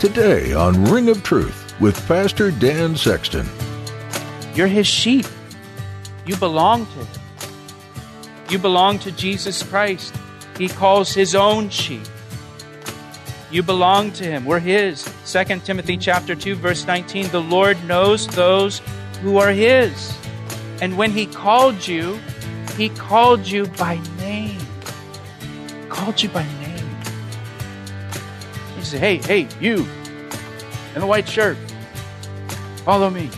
Today on Ring of Truth with Pastor Dan Sexton. You're his sheep. You belong to him. You belong to Jesus Christ. He calls his own sheep. You belong to him. We're his. 2 Timothy chapter 2 verse 19, the Lord knows those who are his. And when he called you, he called you by name. Called you by name. Hey, hey, you in the white shirt, follow me.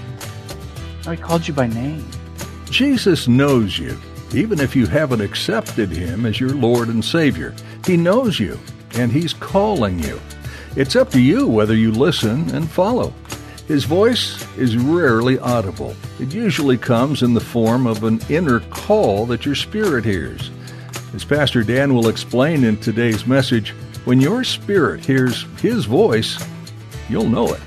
No, he called you by name. Jesus knows you, even if you haven't accepted him as your Lord and Savior. He knows you, and he's calling you. It's up to you whether you listen and follow. His voice is rarely audible. It usually comes in the form of an inner call that your spirit hears. As Pastor Dan will explain in today's message, when your spirit hears his voice, you'll know it.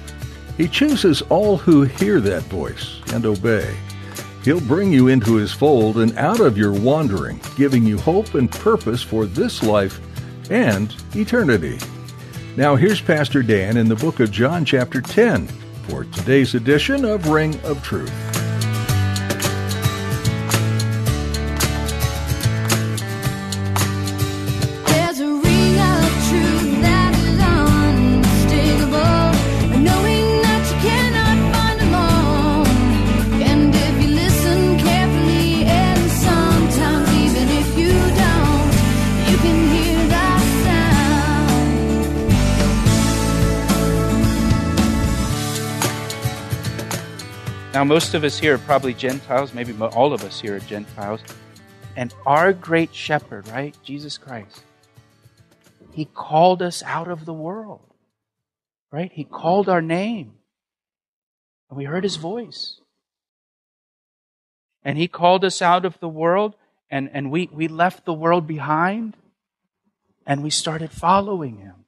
He chooses all who hear that voice and obey. He'll bring you into his fold and out of your wandering, giving you hope and purpose for this life and eternity. Now, here's Pastor Dan in the book of John, chapter 10, for today's edition of Ring of Truth. Now, most of us here are probably Gentiles, maybe all of us here are Gentiles. And our great shepherd, right? Jesus Christ, he called us out of the world, right? He called our name. And we heard his voice. And he called us out of the world, and, and we, we left the world behind, and we started following him.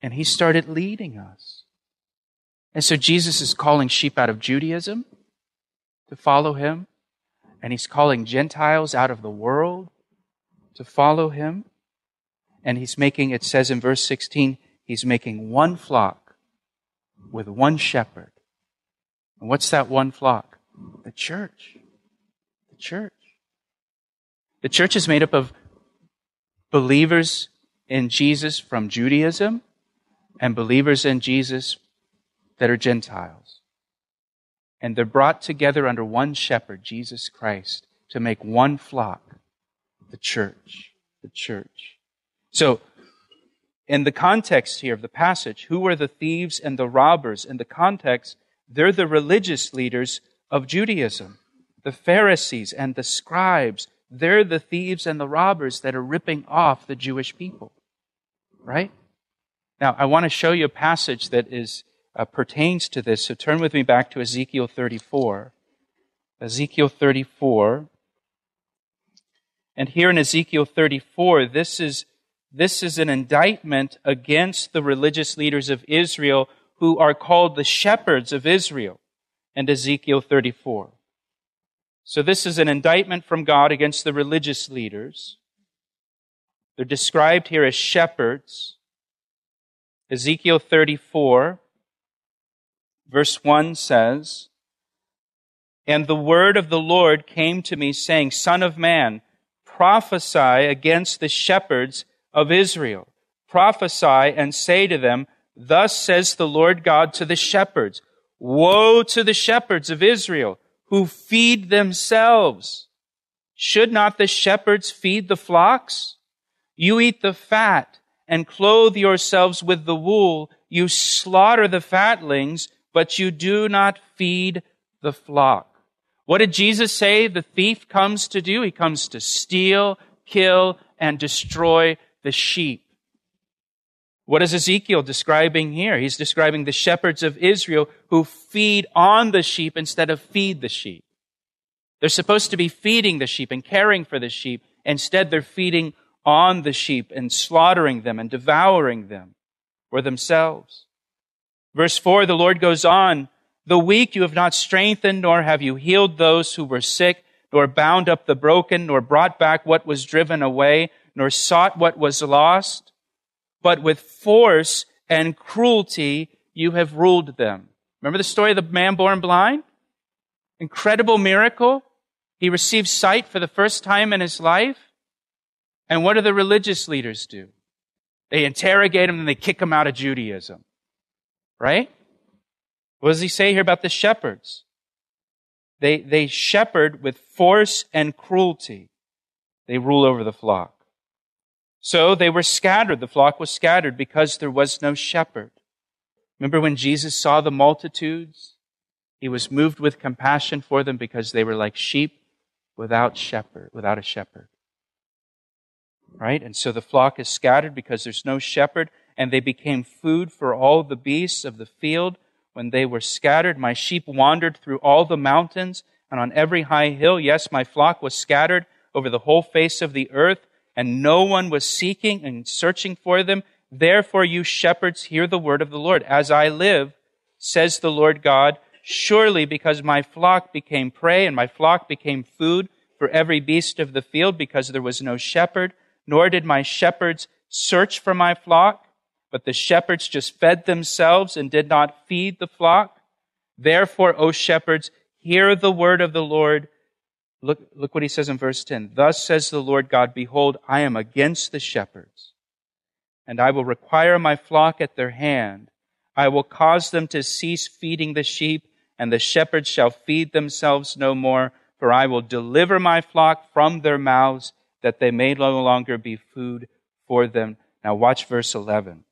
And he started leading us. And so Jesus is calling sheep out of Judaism to follow him, and he's calling Gentiles out of the world to follow him. And he's making, it says in verse 16, he's making one flock with one shepherd. And what's that one flock? The church. The church. The church is made up of believers in Jesus from Judaism and believers in Jesus that are Gentiles. And they're brought together under one shepherd, Jesus Christ, to make one flock, the church. The church. So, in the context here of the passage, who are the thieves and the robbers? In the context, they're the religious leaders of Judaism, the Pharisees and the scribes. They're the thieves and the robbers that are ripping off the Jewish people. Right? Now, I want to show you a passage that is uh, pertains to this. So turn with me back to Ezekiel 34. Ezekiel 34. And here in Ezekiel 34, this is, this is an indictment against the religious leaders of Israel who are called the shepherds of Israel. And Ezekiel 34. So this is an indictment from God against the religious leaders. They're described here as shepherds. Ezekiel 34, verse 1 says, And the word of the Lord came to me, saying, Son of man, prophesy against the shepherds of Israel. Prophesy and say to them, Thus says the Lord God to the shepherds, Woe to the shepherds of Israel who feed themselves. Should not the shepherds feed the flocks? You eat the fat and clothe yourselves with the wool. You slaughter the fatlings, but you do not feed the flock. What did Jesus say the thief comes to do? He comes to steal, kill, and destroy the sheep. What is Ezekiel describing here? He's describing the shepherds of Israel who feed on the sheep instead of feed the sheep. They're supposed to be feeding the sheep and caring for the sheep. Instead, they're feeding on the sheep and slaughtering them and devouring them for themselves. Verse 4, the Lord goes on, The weak you have not strengthened, nor have you healed those who were sick, nor bound up the broken, nor brought back what was driven away, nor sought what was lost, but with force and cruelty you have ruled them. Remember the story of the man born blind? Incredible miracle. He receives sight for the first time in his life. And what do the religious leaders do? They interrogate him and they kick him out of Judaism. Right? What does he say here about the shepherds? They, they shepherd with force and cruelty. They rule over the flock. So they were scattered. The flock was scattered because there was no shepherd. Remember when Jesus saw the multitudes? He was moved with compassion for them because they were like sheep without shepherd, without a shepherd. Right? And so the flock is scattered because there's no shepherd, and they became food for all the beasts of the field. When they were scattered, my sheep wandered through all the mountains and on every high hill. Yes, my flock was scattered over the whole face of the earth, and no one was seeking and searching for them. Therefore, you shepherds, hear the word of the Lord. As I live, says the Lord God, Surely because my flock became prey and my flock became food for every beast of the field because there was no shepherd, nor did my shepherds search for my flock, but the shepherds just fed themselves and did not feed the flock. Therefore, O shepherds, hear the word of the Lord. Look, look what he says in verse 10. Thus says the Lord God, Behold, I am against the shepherds, and I will require my flock at their hand. I will cause them to cease feeding the sheep and the shepherds shall feed themselves no more, for I will deliver my flock from their mouths, that they may no longer be food for them. Now watch verse 11.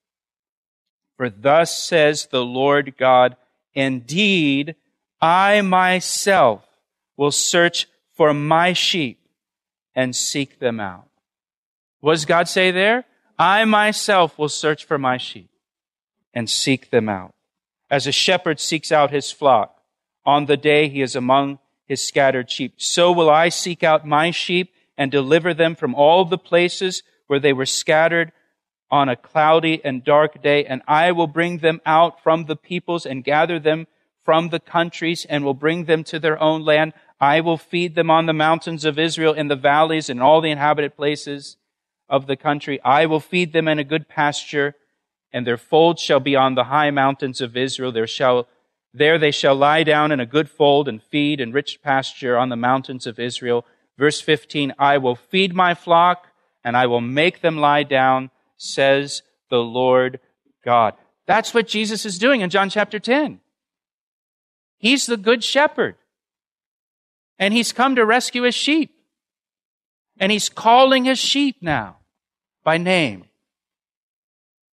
For thus says the Lord God, indeed, I myself will search for my sheep and seek them out. What does God say there? I myself will search for my sheep and seek them out. As a shepherd seeks out his flock, on the day he is among his scattered sheep. So will I seek out my sheep and deliver them from all the places where they were scattered on a cloudy and dark day, and I will bring them out from the peoples and gather them from the countries and will bring them to their own land. I will feed them on the mountains of Israel, in the valleys, and all the inhabited places of the country. I will feed them in a good pasture, and their folds shall be on the high mountains of Israel. There shall there they shall lie down in a good fold and feed in rich pasture on the mountains of Israel. Verse 15, I will feed my flock and I will make them lie down, says the Lord God. That's what Jesus is doing in John chapter 10. He's the good shepherd. And he's come to rescue his sheep. And he's calling his sheep now by name.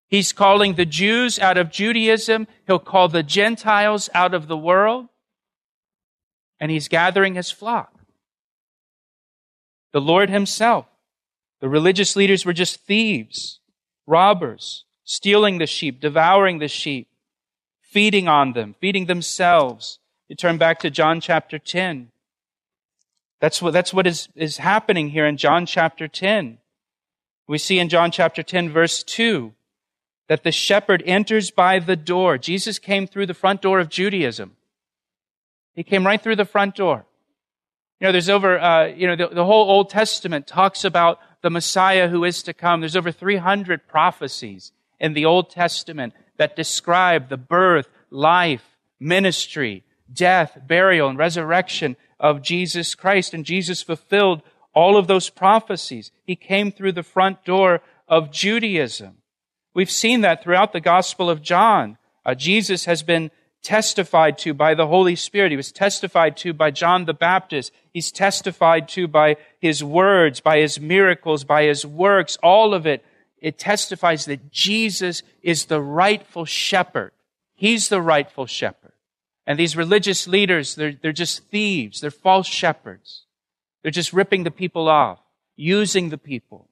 He's calling the Jews out of Judaism. He'll call the Gentiles out of the world. And he's gathering his flock. The Lord himself. The religious leaders were just thieves, robbers, stealing the sheep, devouring the sheep, feeding on them, feeding themselves. You turn back to John chapter 10. That's what, that's what is, is happening here in John chapter 10. We see in John chapter 10 verse 2 that the shepherd enters by the door. Jesus came through the front door of Judaism. He came right through the front door. You know, there's over, uh, you know, the, the whole Old Testament talks about the Messiah who is to come. There's over 300 prophecies in the Old Testament that describe the birth, life, ministry, death, burial, and resurrection of Jesus Christ. And Jesus fulfilled all of those prophecies. He came through the front door of Judaism. We've seen that throughout the Gospel of John. Uh, Jesus has been testified to by the Holy Spirit. He was testified to by John the Baptist. He's testified to by his words, by his miracles, by his works, all of it. It testifies that Jesus is the rightful shepherd. He's the rightful shepherd. And these religious leaders, they're, they're just thieves. They're false shepherds. They're just ripping the people off, using the people,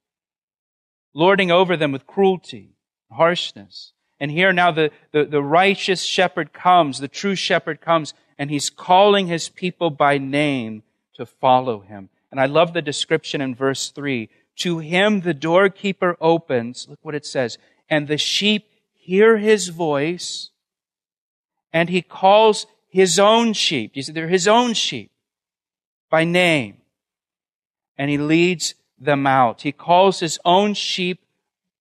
lording over them with cruelty harshness. And here now the, the, the righteous shepherd comes, the true shepherd comes, and he's calling his people by name to follow him. And I love the description in verse 3. To him the doorkeeper opens, look what it says, and the sheep hear his voice, and he calls his own sheep. You see, they're his own sheep by name. And he leads them out. He calls his own sheep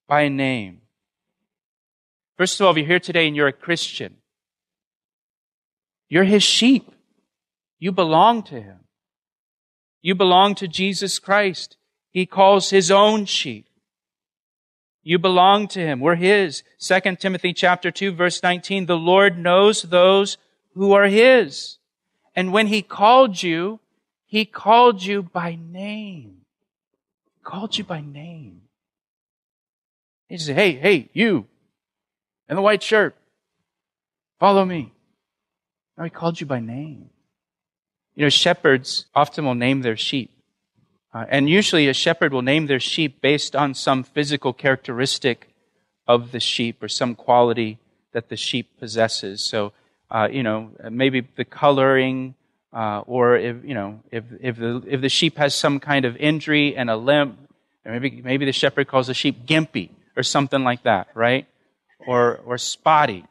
by name. First of all, if you're here today and you're a Christian, you're his sheep. You belong to him. You belong to Jesus Christ. He calls his own sheep. You belong to him. We're his. 2 Timothy chapter 2 verse 19, the Lord knows those who are his. And when he called you, he called you by name. He called you by name. He said, hey, hey, you in the white shirt, follow me. Now he called you by name. You know, shepherds often will name their sheep. Uh, and usually a shepherd will name their sheep based on some physical characteristic of the sheep or some quality that the sheep possesses. So uh, you know, maybe the coloring, uh, or if you know, if if the if the sheep has some kind of injury and a limp, maybe maybe the shepherd calls the sheep gimpy or something like that, right? Or or spotty.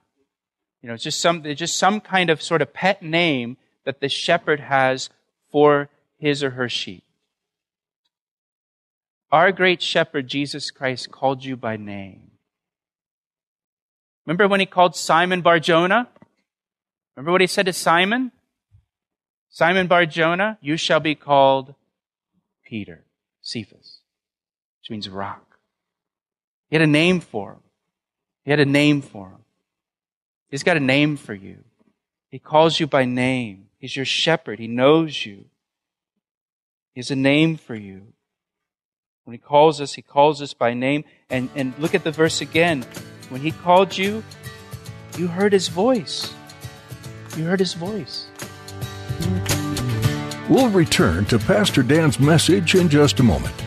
You know, it's just some just some kind of sort of pet name that the shepherd has for his or her sheep. Our great shepherd, Jesus Christ, called you by name. Remember when he called Simon Barjona? Remember what he said to Simon? Simon Bar Jonah, you shall be called Peter, Cephas, which means rock. He had a name for him. He had a name for him. He's got a name for you. He calls you by name. He's your shepherd. He knows you. He has a name for you. When he calls us, he calls us by name. And, and look at the verse again. When he called you, you heard his voice. You heard his voice. We'll return to Pastor Dan's message in just a moment.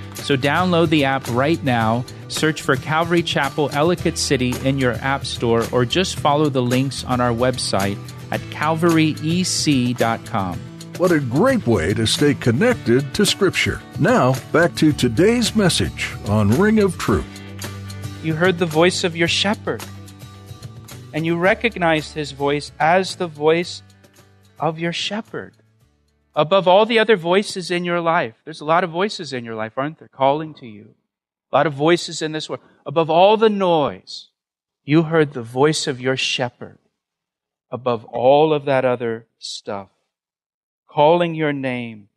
So download the app right now, search for Calvary Chapel Ellicott City in your app store, or just follow the links on our website at calvaryec.com. What a great way to stay connected to Scripture. Now, back to today's message on Ring of Truth. You heard the voice of your shepherd and you recognized his voice as the voice of your shepherd. Above all the other voices in your life, there's a lot of voices in your life, aren't there, calling to you? A lot of voices in this world. Above all the noise, you heard the voice of your shepherd above all of that other stuff, calling your name,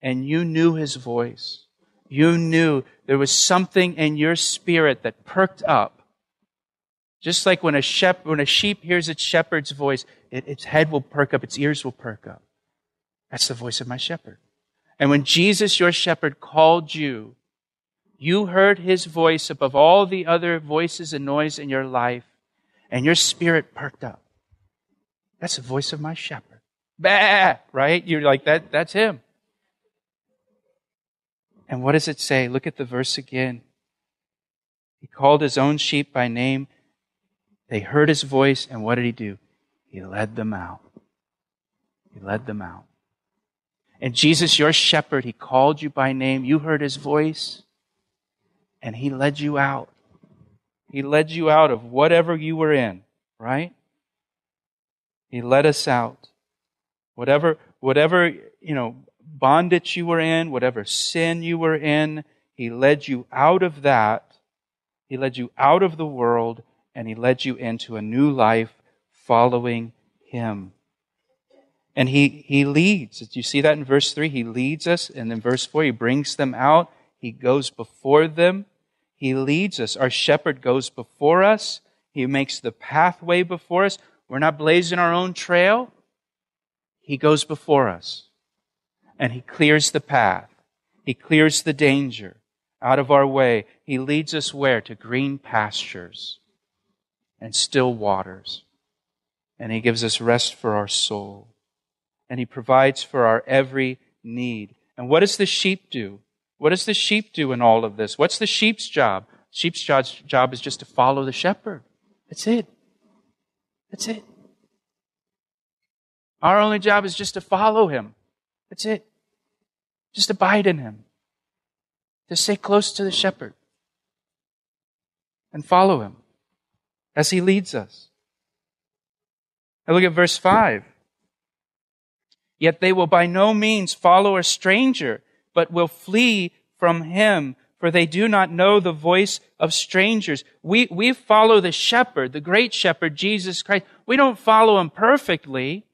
and you knew his voice. You knew there was something in your spirit that perked up just like when a, shep- when a sheep hears its shepherd's voice, it, its head will perk up, its ears will perk up. That's the voice of my shepherd. And when Jesus, your shepherd, called you, you heard his voice above all the other voices and noise in your life, and your spirit perked up. That's the voice of my shepherd. Bah! Right? You're like, that, that's him. And what does it say? Look at the verse again. He called his own sheep by name they heard his voice, and what did he do? He led them out. He led them out. And Jesus, your shepherd, he called you by name. You heard his voice, and he led you out. He led you out of whatever you were in, right? He led us out. Whatever, whatever, you know, bondage you were in, whatever sin you were in, he led you out of that. He led you out of the world and He led you into a new life following Him. And He, he leads. Did you see that in verse 3? He leads us. And in verse 4, He brings them out. He goes before them. He leads us. Our shepherd goes before us. He makes the pathway before us. we're not blazing our own trail. He goes before us and He clears the path. He clears the danger out of our way. He leads us where? To green pastures and still waters. And He gives us rest for our soul. And He provides for our every need. And what does the sheep do? What does the sheep do in all of this? What's the sheep's job? Sheep's job is just to follow the shepherd. That's it. That's it. Our only job is just to follow him. That's it. Just abide in him. To stay close to the shepherd and follow him as he leads us. Now look at verse 5. Yet they will by no means follow a stranger, but will flee from him, for they do not know the voice of strangers. We, we follow the shepherd, the great shepherd, Jesus Christ. We don't follow him perfectly.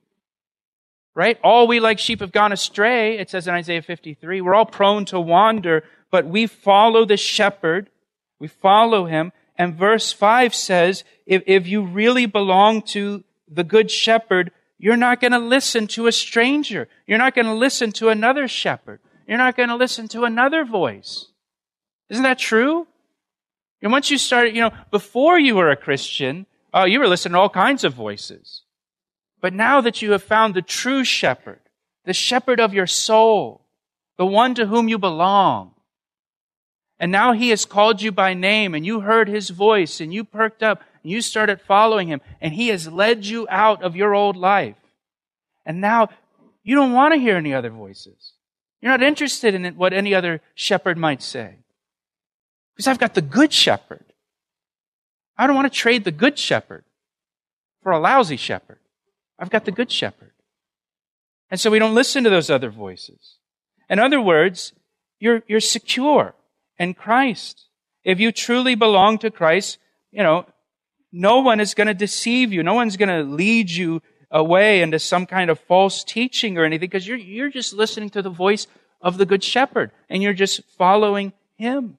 Right? All we like sheep have gone astray, it says in Isaiah 53. We're all prone to wander, but we follow the shepherd. We follow him. And verse 5 says, if, if you really belong to the good shepherd, you're not going to listen to a stranger. You're not going to listen to another shepherd. You're not going to listen to another voice. Isn't that true? And once you started, you know, before you were a Christian, oh, you were listening to all kinds of voices. But now that you have found the true shepherd, the shepherd of your soul, the one to whom you belong, and now he has called you by name and you heard his voice and you perked up you started following him and he has led you out of your old life. And now you don't want to hear any other voices. You're not interested in what any other shepherd might say. Because I've got the good shepherd. I don't want to trade the good shepherd for a lousy shepherd. I've got the good shepherd. And so we don't listen to those other voices. In other words, you're, you're secure in Christ. If you truly belong to Christ, you know, no one is going to deceive you. No one's going to lead you away into some kind of false teaching or anything because you're, you're just listening to the voice of the good shepherd and you're just following him.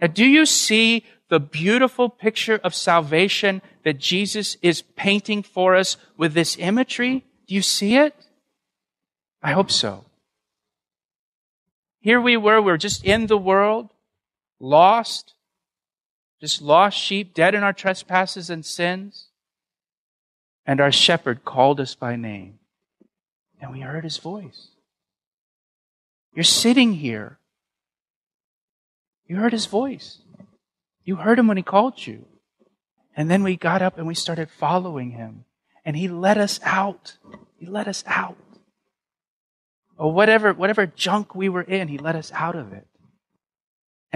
Now, do you see the beautiful picture of salvation that Jesus is painting for us with this imagery? Do you see it? I hope so. Here we were, we are just in the world, lost, just lost sheep, dead in our trespasses and sins. And our shepherd called us by name, and we heard his voice. You're sitting here. You heard his voice. You heard him when he called you. And then we got up and we started following him. And he let us out. He let us out. Or whatever, whatever junk we were in, he let us out of it.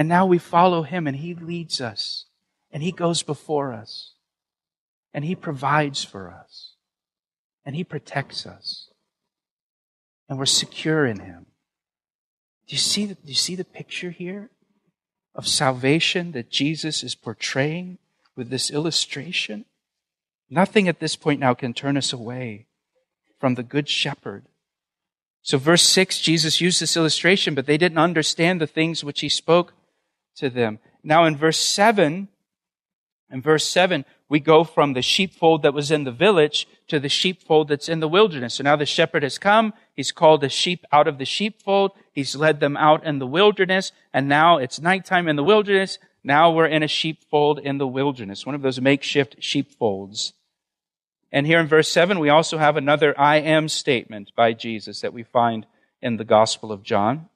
And now we follow him and he leads us. And he goes before us. And he provides for us. And he protects us. And we're secure in him. Do you see the, do you see the picture here? of salvation that Jesus is portraying with this illustration? Nothing at this point now can turn us away from the Good Shepherd. So, verse 6, Jesus used this illustration, but they didn't understand the things which he spoke to them. Now, in verse 7, in verse 7, we go from the sheepfold that was in the village to the sheepfold that's in the wilderness. So now the shepherd has come. He's called the sheep out of the sheepfold. He's led them out in the wilderness. And now it's nighttime in the wilderness. Now we're in a sheepfold in the wilderness, one of those makeshift sheepfolds. And here in verse 7, we also have another I am statement by Jesus that we find in the Gospel of John.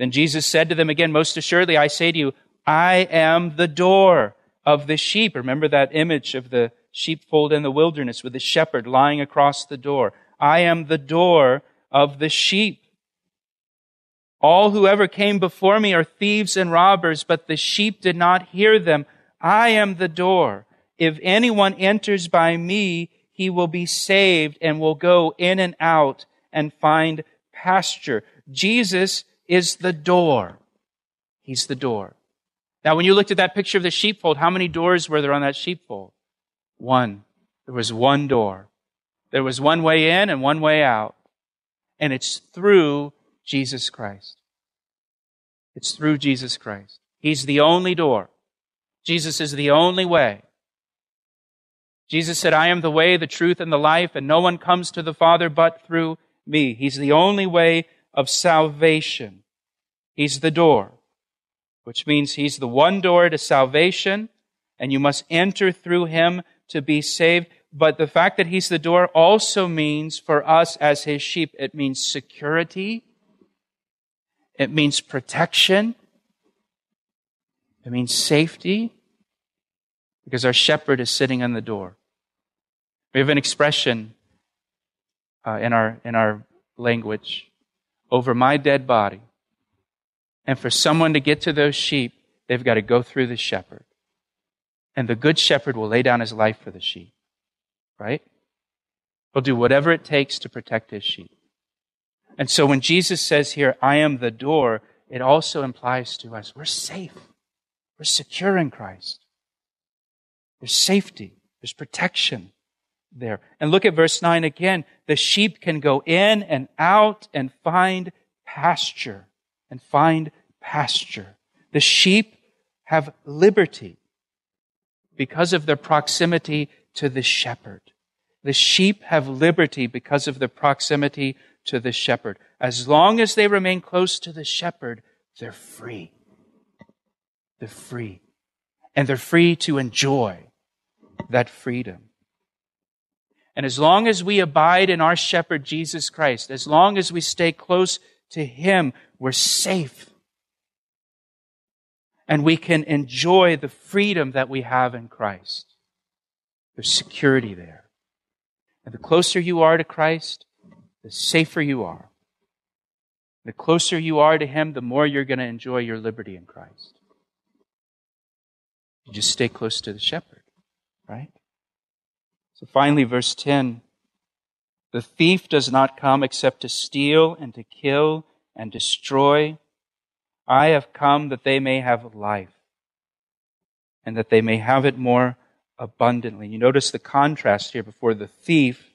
Then Jesus said to them again, Most assuredly, I say to you, I am the door of the sheep. Remember that image of the sheepfold in the wilderness with the shepherd lying across the door. I am the door of the sheep. All who ever came before me are thieves and robbers, but the sheep did not hear them. I am the door. If anyone enters by me, he will be saved and will go in and out and find pasture. Jesus is the door. He's the door. Now, when you looked at that picture of the sheepfold, how many doors were there on that sheepfold? One. There was one door. There was one way in and one way out. And it's through Jesus Christ. It's through Jesus Christ. He's the only door. Jesus is the only way. Jesus said, I am the way, the truth, and the life, and no one comes to the Father but through me. He's the only way of salvation. He's the door, which means He's the one door to salvation, and you must enter through Him to be saved. But the fact that He's the door also means for us as His sheep, it means security, it means protection, it means safety, because our shepherd is sitting on the door. We have an expression uh, in, our, in our language over my dead body. And for someone to get to those sheep, they've got to go through the shepherd. And the good shepherd will lay down his life for the sheep, right? He'll do whatever it takes to protect his sheep. And so when Jesus says here, I am the door, it also implies to us we're safe. We're secure in Christ. There's safety. There's protection there. And look at verse 9 again. The sheep can go in and out and find pasture. And find pasture. The sheep have liberty because of their proximity to the shepherd. The sheep have liberty because of their proximity to the shepherd. As long as they remain close to the shepherd, they're free. They're free. And they're free to enjoy that freedom. And as long as we abide in our shepherd, Jesus Christ, as long as we stay close to him, we're safe. And we can enjoy the freedom that we have in Christ. There's security there. And the closer you are to Christ, the safer you are. The closer you are to Him, the more you're going to enjoy your liberty in Christ. You just stay close to the shepherd, right? So finally, verse 10 The thief does not come except to steal and to kill and destroy. I have come that they may have life and that they may have it more abundantly. You notice the contrast here before the thief.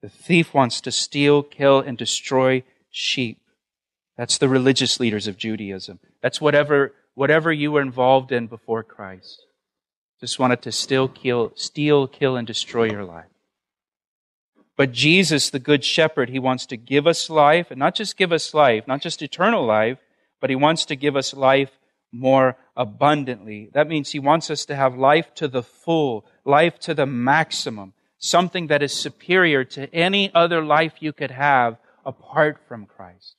The thief wants to steal, kill, and destroy sheep. That's the religious leaders of Judaism. That's whatever, whatever you were involved in before Christ. Just wanted to still kill, steal, kill, and destroy your life. But Jesus, the Good Shepherd, He wants to give us life, and not just give us life, not just eternal life, but He wants to give us life more abundantly. That means He wants us to have life to the full, life to the maximum, something that is superior to any other life you could have apart from Christ.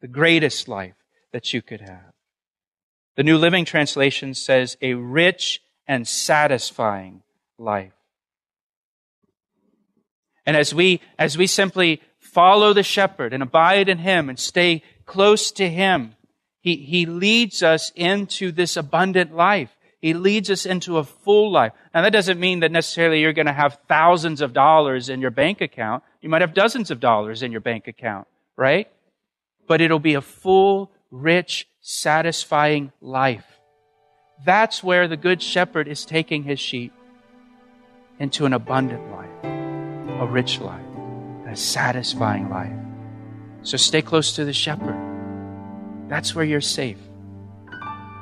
The greatest life that you could have. The New Living Translation says, a rich and satisfying life. And as we, as we simply follow the shepherd and abide in him and stay close to him, he, he leads us into this abundant life. He leads us into a full life. Now that doesn't mean that necessarily you're going to have thousands of dollars in your bank account. You might have dozens of dollars in your bank account, right? But it'll be a full, rich, satisfying life. That's where the Good Shepherd is taking his sheep into an abundant life, a rich life, a satisfying life. So stay close to the shepherd. That's where you're safe.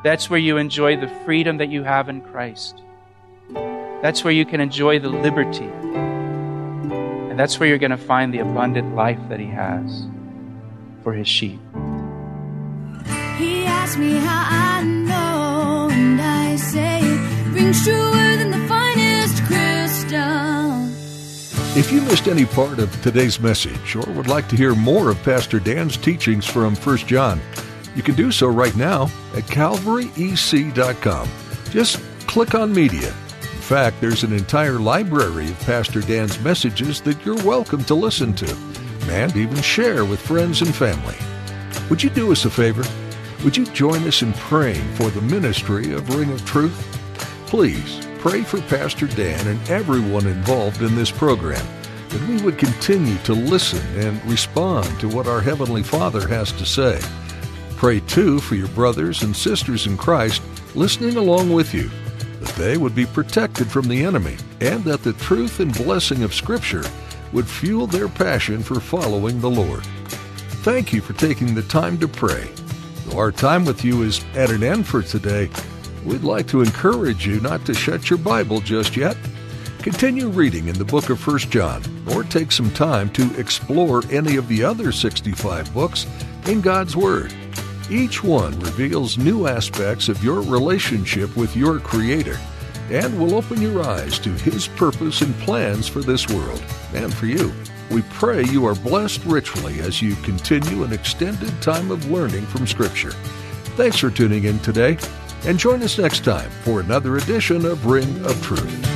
That's where you enjoy the freedom that you have in Christ. That's where you can enjoy the liberty. And that's where you're going to find the abundant life that He has for His sheep. He asked me how I If you missed any part of today's message or would like to hear more of Pastor Dan's teachings from 1 John, you can do so right now at calvaryec.com. Just click on Media. In fact, there's an entire library of Pastor Dan's messages that you're welcome to listen to and even share with friends and family. Would you do us a favor? Would you join us in praying for the ministry of Ring of Truth? Please pray for Pastor Dan and everyone involved in this program that we would continue to listen and respond to what our Heavenly Father has to say. Pray too for your brothers and sisters in Christ listening along with you, that they would be protected from the enemy, and that the truth and blessing of Scripture would fuel their passion for following the Lord. Thank you for taking the time to pray. Our time with you is at an end for today, we'd like to encourage you not to shut your Bible just yet. Continue reading in the book of 1 John, or take some time to explore any of the other 65 books in God's Word. Each one reveals new aspects of your relationship with your Creator and will open your eyes to His purpose and plans for this world and for you. We pray you are blessed richly as you continue an extended time of learning from Scripture. Thanks for tuning in today, and join us next time for another edition of Ring of Truth.